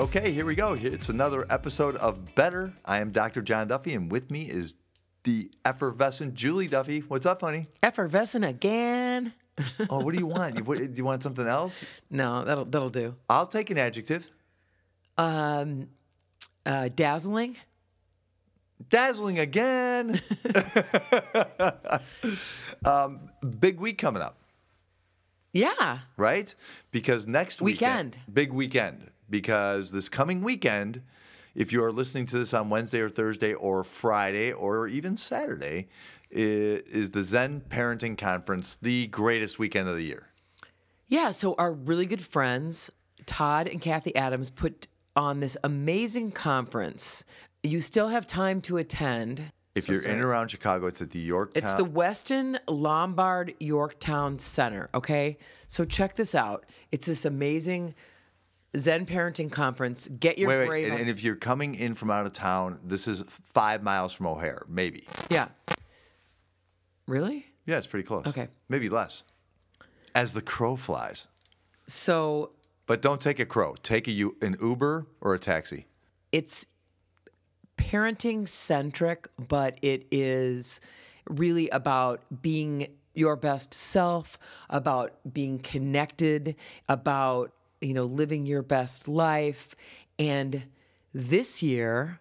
Okay, here we go. It's another episode of Better. I am Dr. John Duffy, and with me is the effervescent Julie Duffy. What's up, honey? Effervescent again. Oh, what do you want? You, what, do you want something else? No, that'll that'll do. I'll take an adjective. Um, uh, dazzling. Dazzling again. um, big week coming up, Yeah. right? Because next weekend, Weekend. big weekend. Because this coming weekend, if you are listening to this on Wednesday or Thursday or Friday or even Saturday, is the Zen Parenting Conference, the greatest weekend of the year. Yeah. So our really good friends, Todd and Kathy Adams, put on this amazing conference. You still have time to attend. If you're in and around Chicago, it's at the Yorktown. It's the Westin Lombard Yorktown Center. Okay. So check this out. It's this amazing Zen parenting conference. Get your Wait, wait, and, and if you're coming in from out of town, this is five miles from O'Hare, maybe. yeah. Really? Yeah, it's pretty close. Okay. Maybe less. As the crow flies. So But don't take a crow. Take a U- an Uber or a taxi. it's parenting centric, but it is really about being your best self, about being connected, about you know living your best life. And this year,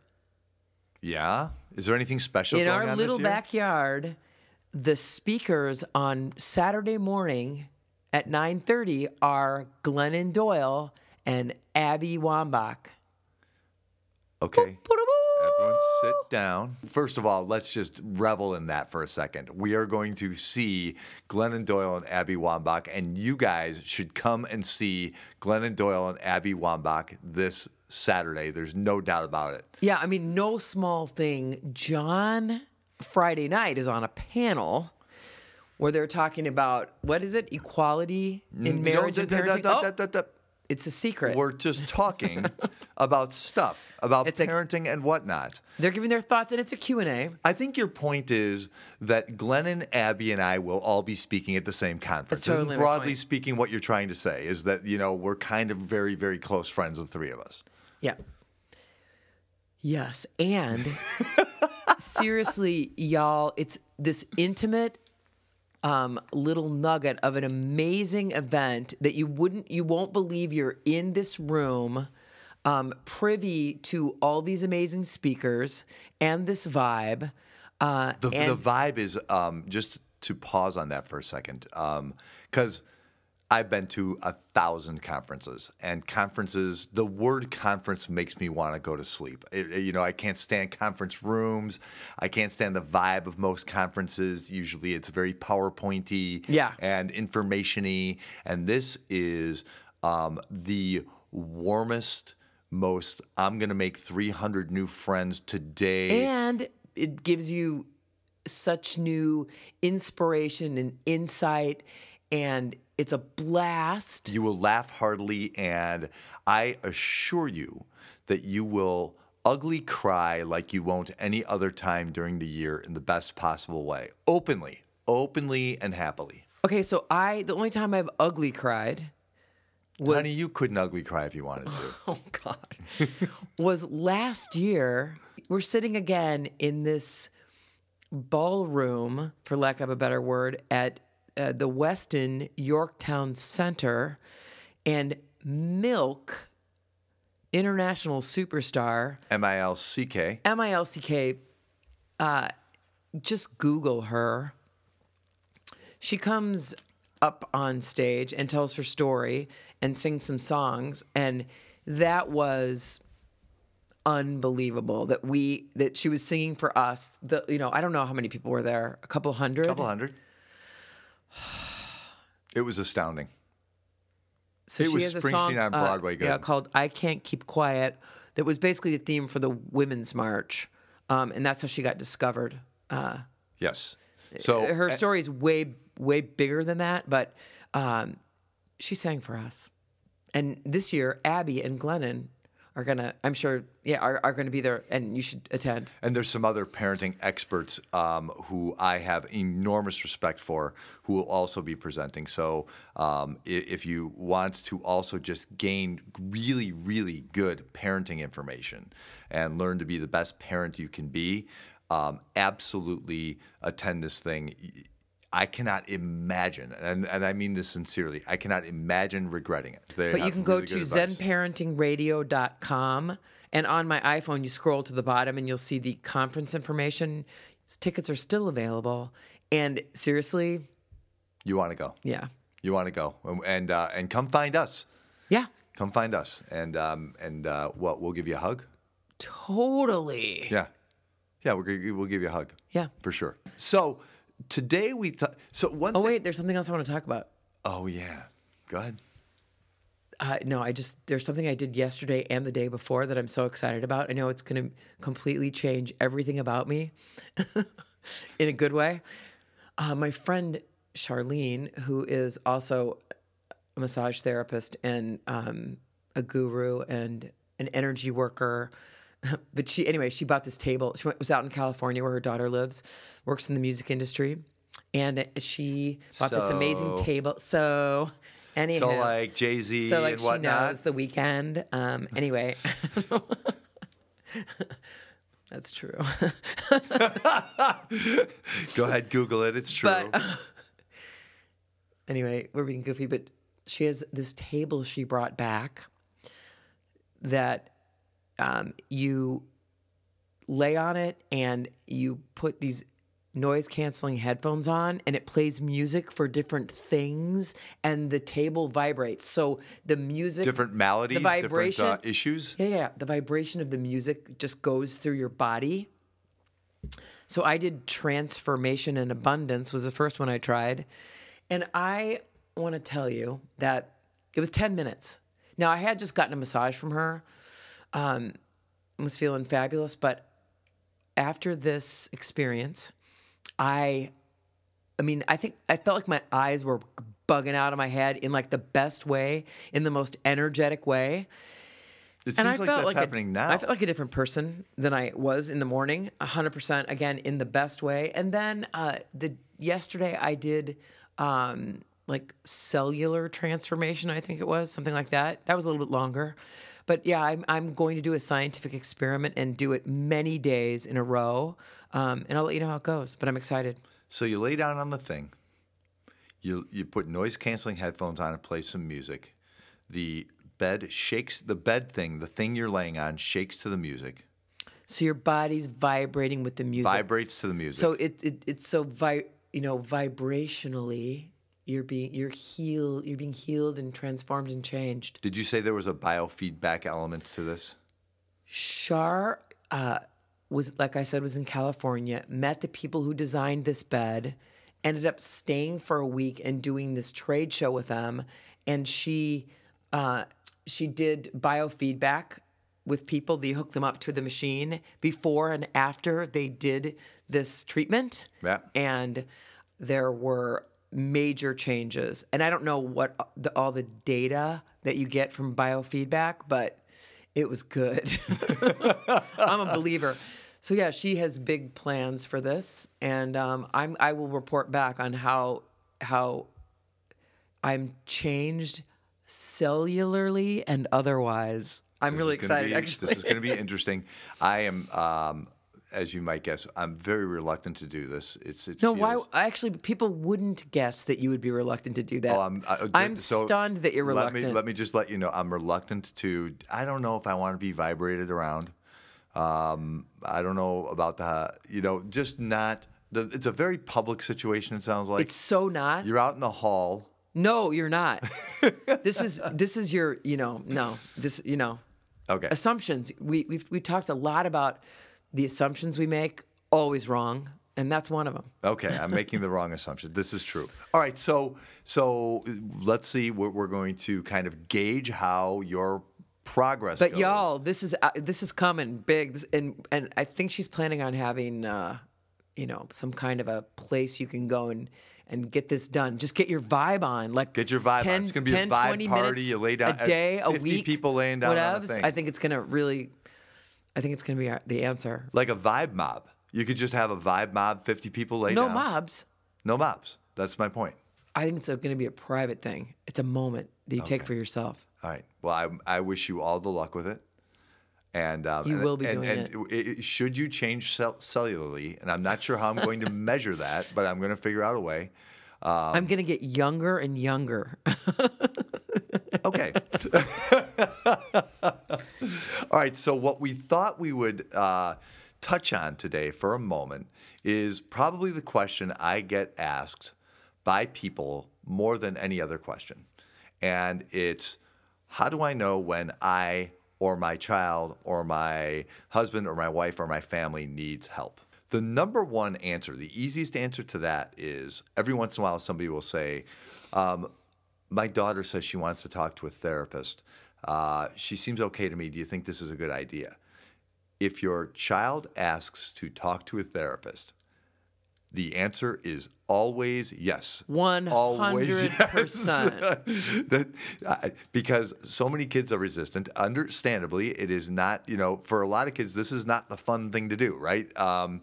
Yeah. Is there anything special in our little backyard, the speakers on Saturday morning at 9:30 are Glennon Doyle and Abby Wambach. Okay. Everyone sit down. First of all, let's just revel in that for a second. We are going to see Glennon Doyle and Abby Wambach, and you guys should come and see Glennon Doyle and Abby Wambach this Saturday. There's no doubt about it. Yeah, I mean, no small thing. John Friday night is on a panel where they're talking about what is it? Equality in mm, marriage and parenting. Oh! It's a secret. We're just talking about stuff, about It's a- parenting and whatnot. They're giving their thoughts, and it's a Q&A. I think your point is that Glennon, Abby, and I will all be speaking at the same conference. That's totally broadly speaking what you're trying to say is that, you know, we're kind of very, very close friends, the three of us. Yeah. Yes, and seriously, y'all, it's this intimate um, little nugget of an amazing event that you wouldn't, you won't believe you're in this room, um, privy to all these amazing speakers and this vibe. Uh, The, and the vibe is um, just to pause on that for a second, because I've been to a thousand conferences, and conferences. The word conference makes me want to go to sleep. It- it- you know, I can't stand conference rooms. I can't stand the vibe of most conferences. Usually, it's very PowerPointy Yeah. and information-y, and this is um, the warmest. Most, I'm gonna make 300 new friends today. and it gives you such new inspiration and insight and it's a blast You will laugh heartily, and I assure you that you will ugly cry like you won't any other time during the year in the best possible way. Openly, openly, and happily. okay so i the only time i've ugly cried was Honey, you couldn't ugly cry if you wanted to. oh god was last year we're sitting again in this ballroom for lack of a better word at uh, the westin yorktown center and MILCK international superstar M I L C K. M I L C K, uh, just Google her. She comes up on stage and tells her story and sings some songs, and that was unbelievable that we that she was singing for us. The you know I don't know how many people were there, a couple hundred. Couple hundred. It was astounding. So It she was has a Springsteen song, on uh, Broadway yeah, called "I Can't Keep Quiet." That was basically the theme for the Women's March, um, and that's how she got discovered. Uh, Yes. So her story is way way bigger than that, but um, she sang for us. And this year, Abby and Glennon are gonna. I'm sure, yeah, are, are gonna be there, and you should attend. And there's some other parenting experts um, who I have enormous respect for who will also be presenting. So um, if you want to also just gain really, really good parenting information and learn to be the best parent you can be, um, absolutely attend this thing. I cannot imagine, and, and I mean this sincerely, I cannot imagine regretting it. They But you can go to advice. zenparentingradio.com and on my iPhone you scroll to the bottom and you'll see the conference information. Tickets are still available. And seriously, You want to go. yeah. You want to go. And, and, uh, and come find us. Yeah. Come find us, and um, and uh, what we'll give you a hug. Totally. Yeah, yeah, gonna, we'll give you a hug. Yeah. for sure. So today we thought. So one. Oh wait, there's something else I want to talk about. Oh yeah. Go ahead. Uh, no, I just there's something I did yesterday and the day before that I'm so excited about. I know it's going to completely change everything about me in a good way. Uh, my friend Charlene, who is also a massage therapist and um, a guru and an energy worker, but she anyway she bought this table. She went, was out in California where her daughter lives, works in the music industry, and she bought this amazing table. So. Anyhow, So like Jay Z so like and she whatnot. knows The Weeknd. Um, anyway, that's true. Go ahead, Google it. It's true. But anyway, we're being goofy, but she has this table she brought back that um, you lay on it and you put these noise canceling headphones on and it plays music for different things and the table vibrates so the music different maladies, vibration- different uh, issues. Yeah, yeah. The vibration of the music just goes through your body. So I did transformation and abundance was the first one I tried. And I want to tell you that it was 10 minutes. Now I had just gotten a massage from her. Um was feeling fabulous, but after this experience, I I mean, I think I felt like my eyes were bugging out of my head in like the best way, in the most energetic way. It seems And I like felt that's like happening a, now. I felt like a different person than I was in the morning, hundred percent. Again, in the best way. And then uh, the yesterday I did um, like cellular transformation. I think it was something like that. That was a little bit longer. But yeah, I'm, I'm going to do a scientific experiment and do it many days in a row. Um, and I'll let you know how it goes. But I'm excited. So you lay down on the thing. You you put noise canceling headphones on and play some music. The bed shakes. The bed thing, the thing you're laying on, shakes to the music. So your body's vibrating with the music. Vibrates to the music. So it, it it's so vi you know vibrationally you're being you're healed you're being healed and transformed and changed. Did you say there was a biofeedback element to this? Shar uh, was like I said was in California, met the people who designed this bed, ended up staying for a week and doing this trade show with them, and she uh, she did biofeedback with people. They hooked them up to the machine before and after they did this treatment. Yeah. and there were major changes. And I don't know what the, all the data that you get from biofeedback, but it was good. I'm a believer. So yeah, she has big plans for this, and um, I'm I will report back on how how I'm changed cellularly and otherwise. I'm really This is gonna excited. be- actually, This is going to be interesting. I am, um, as you might guess, I'm very reluctant to do this. It's it No, feels, why? Actually, people wouldn't guess that you would be reluctant to do that. Oh, I'm, I, I'm so stunned that you're reluctant. Let me let me just let you know I'm reluctant to. I don't know if I want to be vibrated around. Um, I don't know about the. You know, just not. The, it's a very public situation. It sounds like it's so not. you're out in the hall. No, you're not. this is this is your. You know, no. This you know Okay. assumptions. We we've we talked a lot about the assumptions we make. Always wrong, and that's one of them. Okay, I'm making the wrong assumption. This is true. All right, so so let's see. We're, we're going to kind of gauge how your progress. But goes. y'all, this is uh, this is coming big, This- and and I think she's planning on having, uh, you know, some kind of a place you can go and and get this done. Just get your vibe on. Like Get your vibe on. 10, It's gonna be a vibe 20 party. You lay down- a day, a 50 week. people laying down on a whatevs. I think it's gonna really. I think it's gonna be our- the answer. Like a vibe mob. You could just have a vibe mob, 50 people lay No down. mobs. No mobs. That's my point. I think it's going to be a private thing. It's a moment that you take for yourself. All right. Well, I, I wish you all the luck with it. And um, You and- will be and, doing and it- should you change cell- cellularly, and I'm not sure how I'm going to measure that, but I'm going to figure out a way. Um, I'm going to get younger and younger. Okay. All right. So, what we thought we would uh, touch on today for a moment is probably the question I get asked by people more than any other question. And it's how do I know when I or my child or my husband or my wife or my family needs help? The number one answer, the easiest answer to that is every once in a while somebody will say, um, my daughter says she wants to talk to a therapist. Uh, she seems okay to me. Do you think this is a good idea? If your child asks to talk to a therapist, the answer is always yes. Always yes. 100%. That- uh, because so many kids are resistant. Understandably, it is not, you know, for a lot of kids, this is not the fun thing to do, right? Um,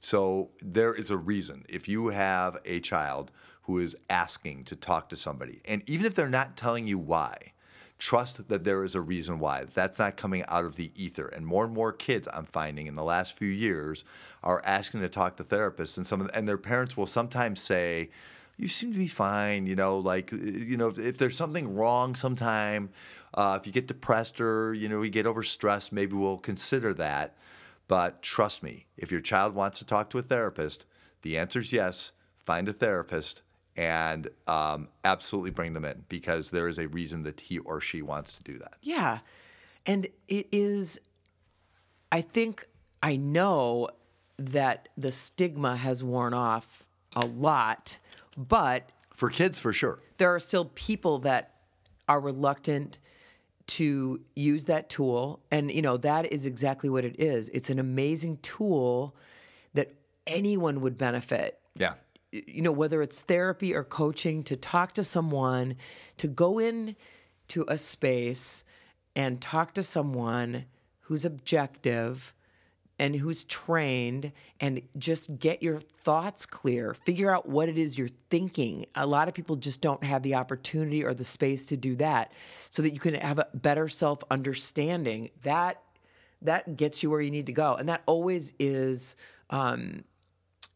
so there is a reason. If you have a child who is asking to talk to somebody, and even if they're not telling you why, trust that there is a reason why. That's not coming out of the ether. And more and more kids I'm finding in the last few years are asking to talk to therapists, and some of, and their parents will sometimes say, "You seem to be fine," you know, like you know, if, if there's something wrong sometime, uh, if you get depressed or you know you get overstressed, maybe we'll consider that. But trust me, if your child wants to talk to a therapist, the answer is yes. Find a therapist and um, absolutely bring them in because there is a reason that he or she wants to do that. Yeah. And it is, I think, I know that the stigma has worn off a lot, but For kids, for sure. there are still people that are reluctant to use that tool. And, you know, that is exactly what it is. It's an amazing tool that anyone would benefit Yeah. You know whether it's therapy or coaching to talk to someone to go in to a space and talk to someone who's objective and who's trained and just get your thoughts clear. Figure out what it is you're thinking. A lot of people just don't have the opportunity or the space to do that so that you can have a better self understanding that that gets you where you need to go. And that always is um,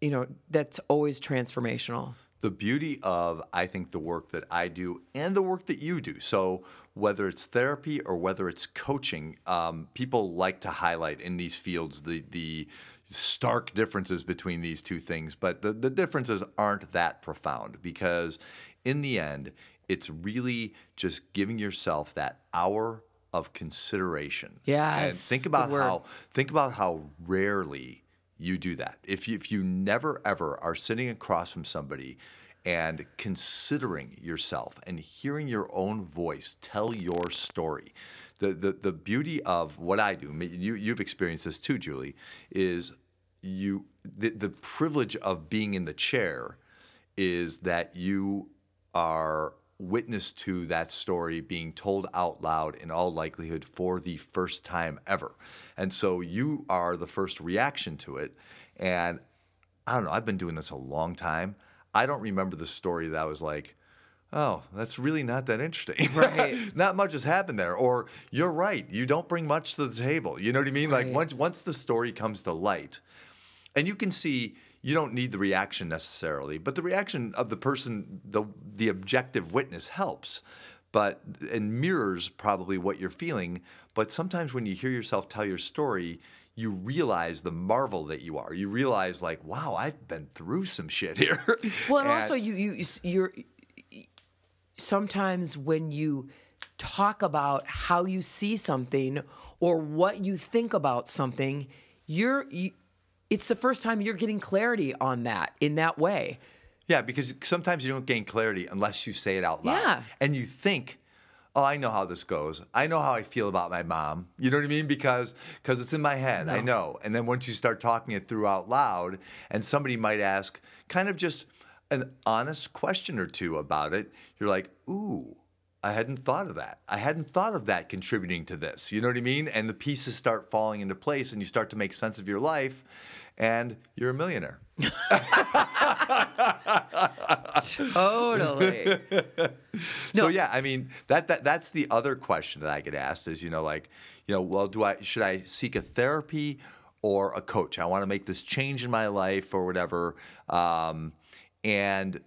you know that's always transformational the beauty of I think the work that I do and the work that you do. So whether it's therapy or whether it's coaching, um, people like to highlight in these fields the the stark differences between these two things. But the, the differences aren't that profound because in the end, it's really just giving yourself that hour of consideration. And think about how think about how rarely you do that. If you, if you never ever are sitting across from somebody and considering yourself and hearing your own voice tell your story, the the, the beauty of what I do, you you've experienced this too, Julie, is you the, the privilege of being in the chair is that you are witness to that story being told out loud in all likelihood for the first time ever. And so you are the first reaction to it. And I don't know, I've been doing this a long time. I don't remember the story that I was like, oh, that's really not that interesting. Right. not much has happened there. Or you're right, you don't bring much to the table. You know what I mean? Like once once the story comes to light, and you can see you don't need the reaction necessarily, but the reaction of the person, the the objective witness helps, but and mirrors probably what you're feeling. But sometimes when you hear yourself tell your story, you realize the marvel that you are. You realize like, wow, I've been through some shit here. Well, and, also you you you're sometimes when you talk about how you see something or what you think about something, you're you, it's the first time you're getting clarity on that in that way. Yeah, because sometimes you don't gain clarity unless you say it out loud. Yeah. And you think, oh, I know how this goes. I know how I feel about my mom. You know what I mean? Because because it's in my head. I know. And then once you start talking it through out loud, and somebody might ask, kind of just an honest question or two about it, you're like, ooh, I hadn't thought of that. I hadn't thought of that contributing to this. You know what I mean? And the pieces start falling into place and you start to make sense of your life and you're a millionaire. Totally. So yeah, I mean that that that's the other question that I get asked is you know like you know well do I should I seek a therapy or a coach? I want to make this change in my life or whatever. Um, and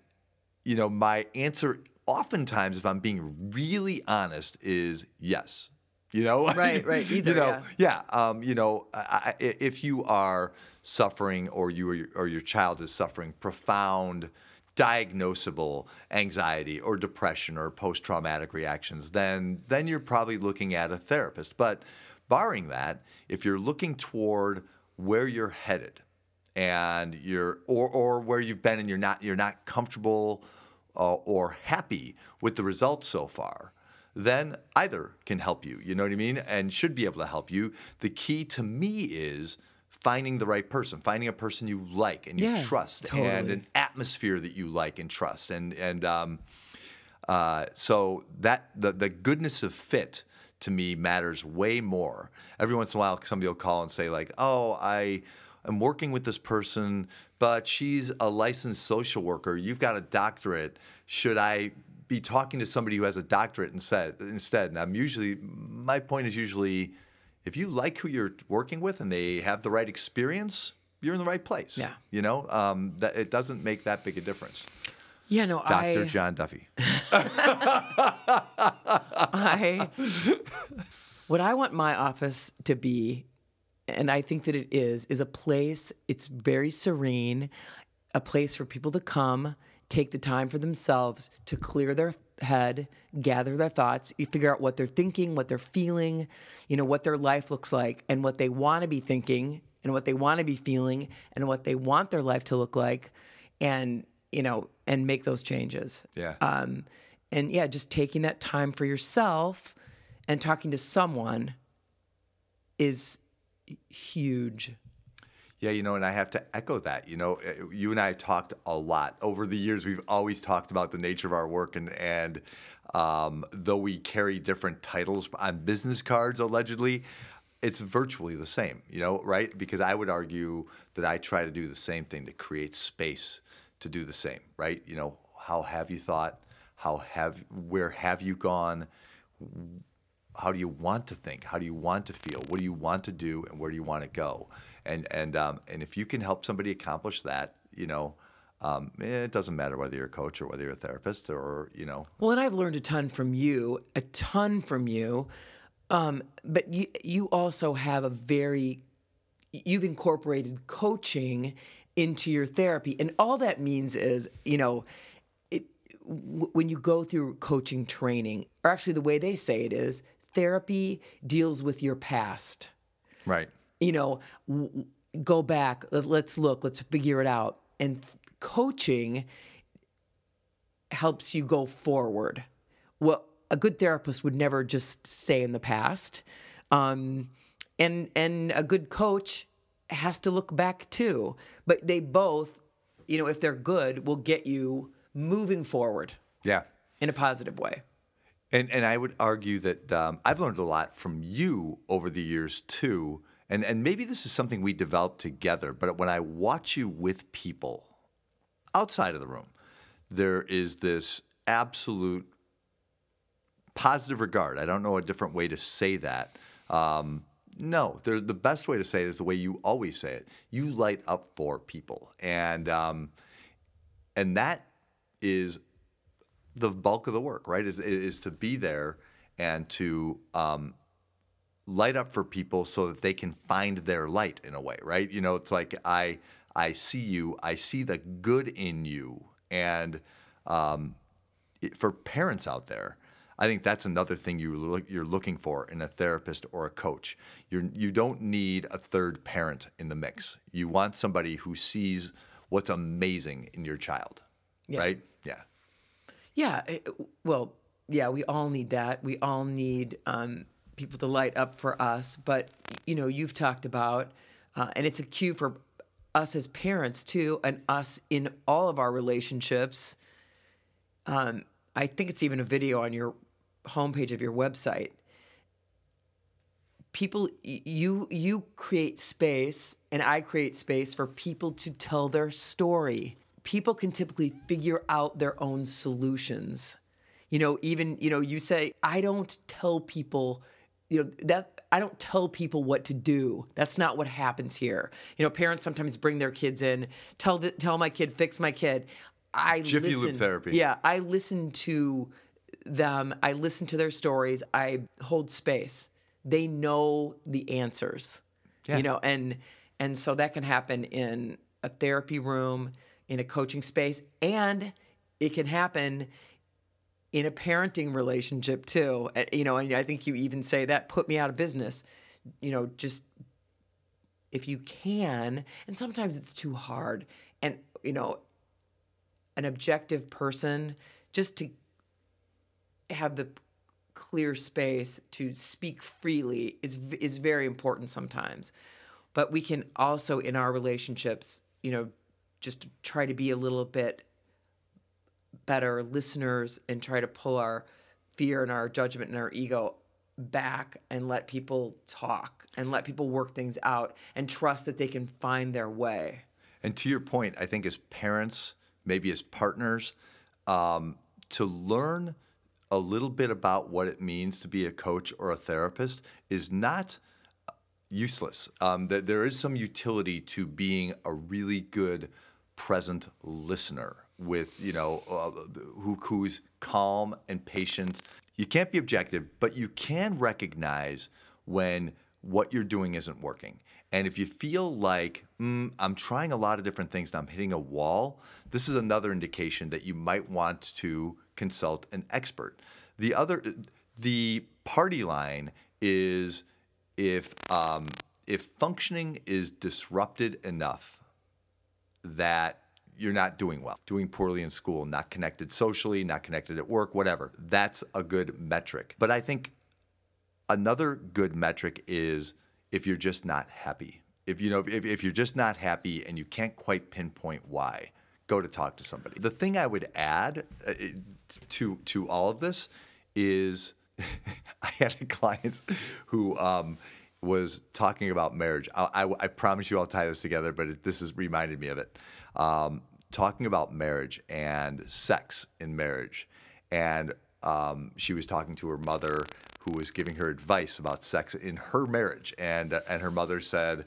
you know my answer oftentimes if I'm being really honest is yes. You know, Right, right. Either, you know, yeah. yeah. Um, you know, I, I, if you are suffering or you or your, or your child is suffering profound diagnosable anxiety or depression or post-traumatic reactions, then then you're probably looking at a therapist. But barring that, if you're looking toward where you're headed and you're or or where you've been and you're not you're not comfortable uh, or happy with the results so far, then either can help you. You know what I mean? And should be able to help you. The key to me is finding the right person, finding a person you like and you Yeah, trust, and an atmosphere that you like and trust, and and um, uh, so that the the goodness of fit to me matters way more. Every once in a while, somebody will call and say like, "Oh, I am working with this person, but she's a licensed social worker. You've got a doctorate. Should I be talking to somebody who has a doctorate instead?" Instead, and I'm usually my point is usually, if you like who you're working with and they have the right experience, you're in the right place. Yeah. you know, um, that it doesn't make that big a difference. Yeah, no, I Dr. I, John Duffy. I, what I want my office to be, and I think that it is, is a place. It's very serene, a place for people to come, take the time for themselves to clear their head, gather their thoughts, you figure out what they're thinking, what they're feeling, you know, what their life looks like, and what they want to be thinking, and what they want to be feeling, and what they want their life to look like, and you know, and make those changes. Yeah. Um, and yeah, just taking that time for yourself and talking to someone is huge. Yeah, you know, and I have to echo that. You know, uh, you and I have talked a lot over the years. We've always talked about the nature of our work, and and um, though we carry different titles on business cards, allegedly, it's virtually the same. You know, right? Because I would argue that I try to do the same thing to create space to do the same. Right? You know, how have you thought? How have where have you gone? How do you want to think? How do you want to feel? What do you want to do, and where do you want to go? And and um, and if you can help somebody accomplish that, you know, um, it doesn't matter whether you're a coach or whether you're a therapist or you know, Well, and I've learned a ton from you, a ton from you. Um, but you you also have a very you've incorporated coaching into your therapy, and all that means is you know it when you go through coaching training, or actually the way they say it is therapy deals with your past. right? you know, w- go back, let- let's look, let's figure it out. And coaching helps you go forward. Well, a good therapist would never just stay in the past. Um, and and a good coach has to look back too. But they both, you know, if they're good, will get you moving forward Yeah. in a positive way. And and I would argue that um, I've learned a lot from you over the years too. And and maybe this is something we developed together. But when I watch you with people outside of the room, there is this absolute positive regard. I don't know a different way to say that. Um, no, the best way to say it is the way you always say it. You light up for people, and um, and that is the bulk of the work, right? Is is to be there and to um, light up for people so that they can find their light in a way, right? You know, it's like I I see you, I see the good in you, and um, it- for parents out there, I think that's another thing you look, you're looking for in a therapist or a coach. You you don't need a third parent in the mix. You want somebody who sees what's amazing in your child, right? Yeah. Yeah. it- well, yeah, we all need that. We all need um, people to light up for us. But, you know, you've talked about, uh, and it's a cue for us as parents too, and us in all of our relationships. Um, I think it's even a video on your homepage of your website. People, you you create space, and I create space for people to tell their story. People can typically figure out their own solutions. You know, even you know, you say, I don't tell people, you know, that I don't tell people what to do. That's not what happens here. You know, parents sometimes bring their kids in, tell the, tell my kid, fix my kid. I Jiffy listen, therapy. Yeah, I listen to them. I listen to their stories. I hold space. They know the answers. Yeah. You know, and and so that can happen in a therapy room, in a coaching space, and it can happen in a parenting relationship too. You know, and I think you even say that put me out of business. You know, just if you can, and sometimes it's too hard. And you know, an objective person just to have the clear space to speak freely is is very important sometimes. But we can also in our relationships, you know, just try to be a little bit better listeners and try to pull our fear and our judgment and our ego back and let people talk and let people work things out and trust that they can find their way. And to your point, I think as parents, maybe as partners, um, to learn a little bit about what it means to be a coach or a therapist is not useless. Um, th- there is some utility to being a really good present listener with you know uh, who, who's calm and patient. You can't be objective, but you can recognize when what you're doing isn't working. And if you feel like mm, I'm trying a lot of different things and I'm hitting a wall, this is another indication that you might want to consult an expert. The other, the party line is if um, if functioning is disrupted enough that you're not doing well, doing poorly in school, not connected socially, not connected at work, whatever. That's a good metric. But I think another good metric is if you're just not happy. If you know if, if you're just not happy and you can't quite pinpoint why, go to talk to somebody. The thing I would add uh, to to all of this is I had a client who um, was talking about marriage. I, I, I, promise you I'll tie this together, but it, this has reminded me of it. Um, talking about marriage and sex in marriage. And um, she was talking to her mother, who was giving her advice about sex in her marriage. And, and her mother said,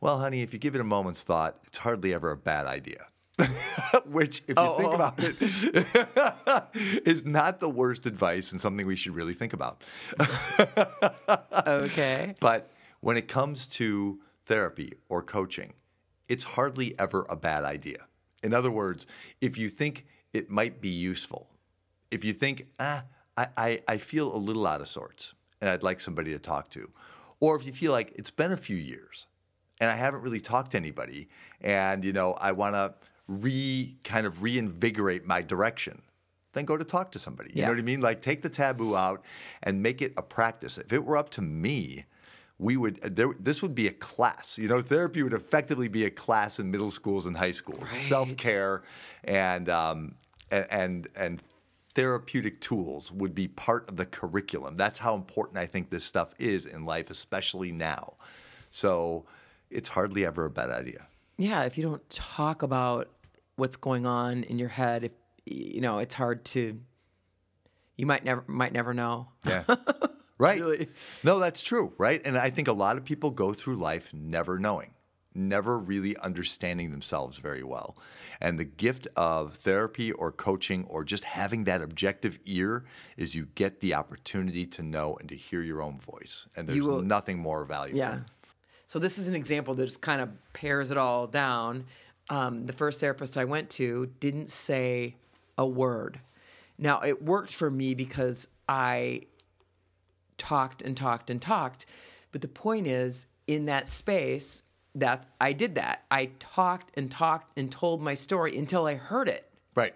Well, honey, if you give it a moment's thought, it's hardly ever a bad idea. Which, if you Oh, think oh. about it, is not the worst advice and something we should really think about. Okay. But when it comes to therapy or coaching, it's hardly ever a bad idea. In other words, if you think it might be useful, if you think, ah, I, I, I feel a little out of sorts and I'd like somebody to talk to, or if you feel like it's been a few years and I haven't really talked to anybody and, you know, I want to re kind of reinvigorate my direction, then go to talk to somebody. You Yeah. know what I mean? Like take the taboo out and make it a practice. If it were up to me, we would there, this would be a class. You know, therapy would effectively be a class in middle schools and high schools. Right. Self care and um, and and therapeutic tools would be part of the curriculum. That's how important I think this stuff is in life, especially now. So it's hardly ever a bad idea. Yeah, if you don't talk about what's going on in your head, if you know, it's hard to you might never might never know. Yeah. Right. Really? No, that's true, right? And I think a lot of people go through life never knowing, never really understanding themselves very well. And the gift of therapy or coaching or just having that objective ear is you get the opportunity to know and to hear your own voice. And there's will- nothing more valuable. Yeah. So this is an example that just kind of pairs it all down. Um, the first therapist I went to didn't say a word. Now it worked for me because I talked and talked and talked. But the point is, in that space, that I did that. I talked and talked and told my story until I heard it Right.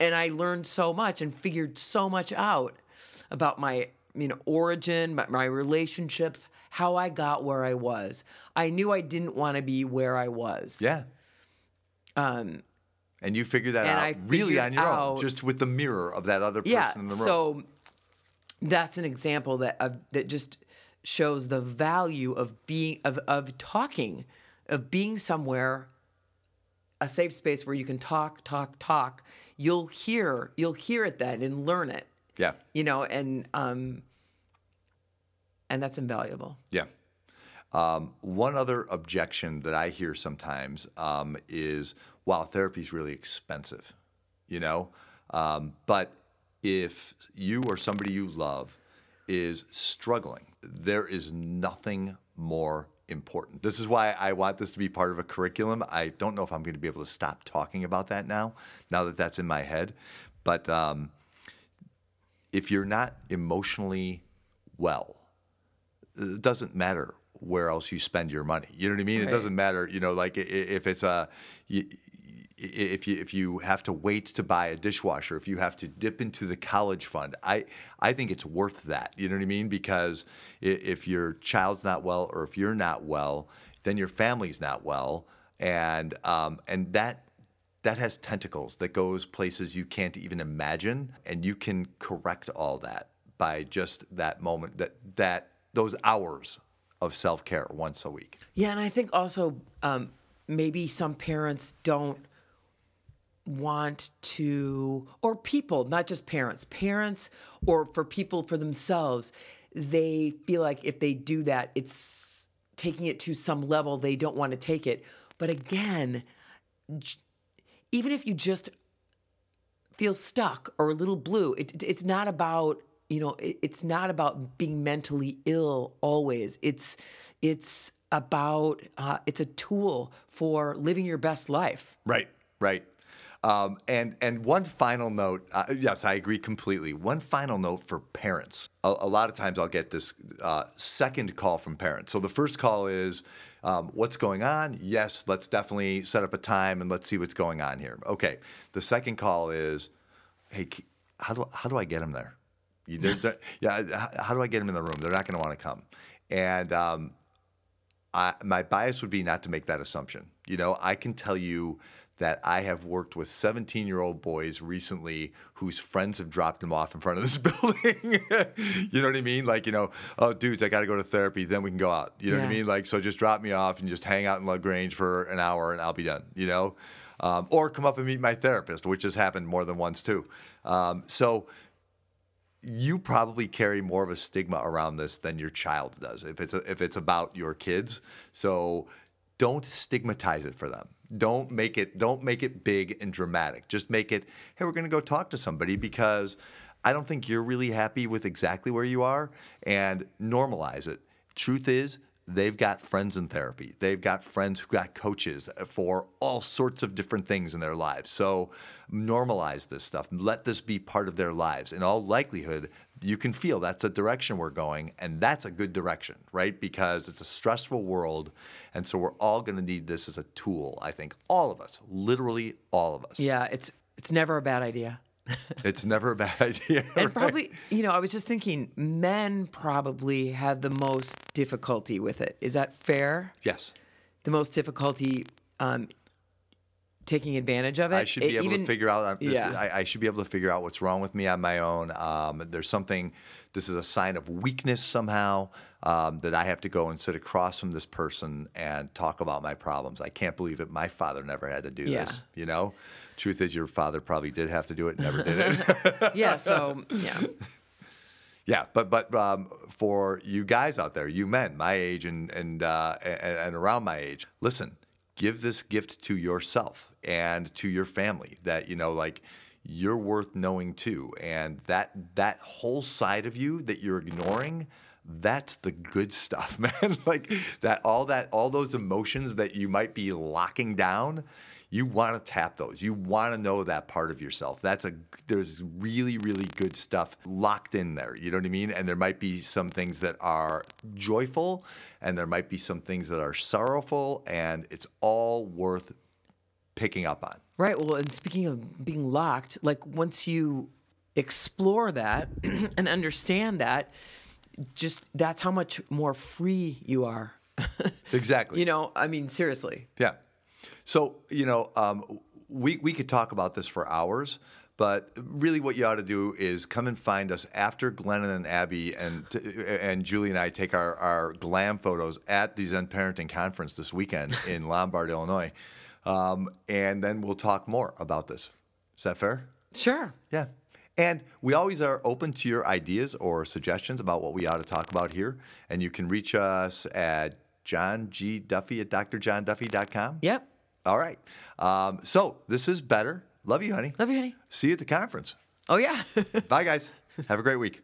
and I learned so much and figured so much out about my you know origin, my, my relationships, how I got where I was. I knew I didn't want to be where I was. Yeah. Um, and you figured that out I really on your own, just with the mirror of that other person yeah. in the room. So that's an example that of, that just shows the value of being of of talking, of being somewhere, a safe space where you can talk, talk, talk. You'll hear you'll hear it then and learn it. yeah. You know, and um, and that's invaluable. Yeah. Um, one other objection that I hear sometimes um, is, "Wow, therapy is really expensive," you know. Um, but if you or somebody you love is struggling, there is nothing more important. This is why I want this to be part of a curriculum. I don't know if I'm going to be able to stop talking about that now, now that that's in my head. But um, if you're not emotionally well, it doesn't matter where else you spend your money. You know what I mean? It doesn't matter. You know, like if it's a if you if you have to wait to buy a dishwasher, if you have to dip into the college fund, I I think it's worth that. You know what I mean? Because if your child's not well or if you're not well, then your family's not well, and um, and that that has tentacles that goes places you can't even imagine and you can correct all that by just that moment that that those hours of self-care once a week Yeah, and I think also um, maybe some parents don't want to, or people, not just parents, parents, or for people for themselves, they feel like if they do that, it's taking it to some level they don't want to take it. But again, even if you just feel stuck or a little blue. It, it's not about you know. It, it's not about being mentally ill always. It's it's about uh, it's a tool for living your best life. right right. Um, and and one final note uh, yes i agree completely. One final note for parents. A, a lot of times i'll get this uh, second call from parents. So the first call is um, what's going on? Yes let's definitely set up a time and let's see what's going on here. Okay. The second call is hey how do, how do i get him there You- yeah how, do i get them in the room they're not going to want to come and um, I, my bias would be not to make that assumption. You know, I can tell you that I have worked with 17 year old boys recently whose friends have dropped them off in front of this building. you know what I mean? Like, you know, oh, dudes, I got to go to therapy, then we can go out. You know what I Yeah. mean? Like, so just drop me off and just hang out in LaGrange for an hour and I'll be done, you know? Um, or come up and meet my therapist, which has happened more than once too. Um, so, you probably carry more of a stigma around this than your child does if it's if it's about your kids. So don't stigmatize it for them. Don't make it don't make it big and dramatic. Just make it, hey, we're going to go talk to somebody because I don't think you're really happy with exactly where you are and normalize it. Truth is, they've got friends in therapy. They've got friends who got coaches for all sorts of different things in their lives. So normalize this stuff. Let this be part of their lives. In all likelihood, you can feel that's a direction we're going, and that's a good direction, right? Because it's a stressful world, and so we're all going to need this as a tool. I think all of us, literally all of us. Yeah, it's it's never a bad idea. It's never a bad idea. And right? probably, you know, I was just thinking, men probably have the most difficulty with it. Is that fair? yes. The most difficulty um, taking advantage of it. I should be E- able to figure out. uh, This, yeah. I, I should be able to figure out what's wrong with me on my own. Um, there's something. This is a sign of weakness somehow um, that I have to go and sit across from this person and talk about my problems. I can't believe it. My father never had to do Yeah. this. You know, truth is, your father probably did have to do it, never did it. yeah. So yeah. Yeah, but but um, for you guys out there, you men, my age and and, uh, and and around my age, listen, give this gift to yourself and to your family. That you know, like you're worth knowing too, and that that whole side of you that you're ignoring. That's the good stuff, man. like that, all that, all those emotions that you might be locking down, you want to tap those. You want to know that part of yourself. That's a there's really really good stuff locked in there. You know what I mean? And there might be some things that are joyful and there might be some things that are sorrowful and it's all worth picking up on. Right. Well, and speaking of being locked, like once you explore that and understand that, just that's how much more free you are. Exactly. you know, I mean, seriously. Yeah. So, you know, um, we, we could talk about this for hours, but really what you ought to do is come and find us after Glennon and Abby and and Julie and I take our, our glam photos at the Zen Parenting Conference this weekend in Lombard, Illinois. Um, and then we'll talk more about this. Is that fair? Sure. Yeah. And we always are open to your ideas or suggestions about what we ought to talk about here. And you can reach us at John G. Duffy at drjohnduffy.com. Yep. All right. Um, so this is better. Love you, honey. Love you, honey. See you at the conference. Oh, yeah. Bye, guys. Have a great week.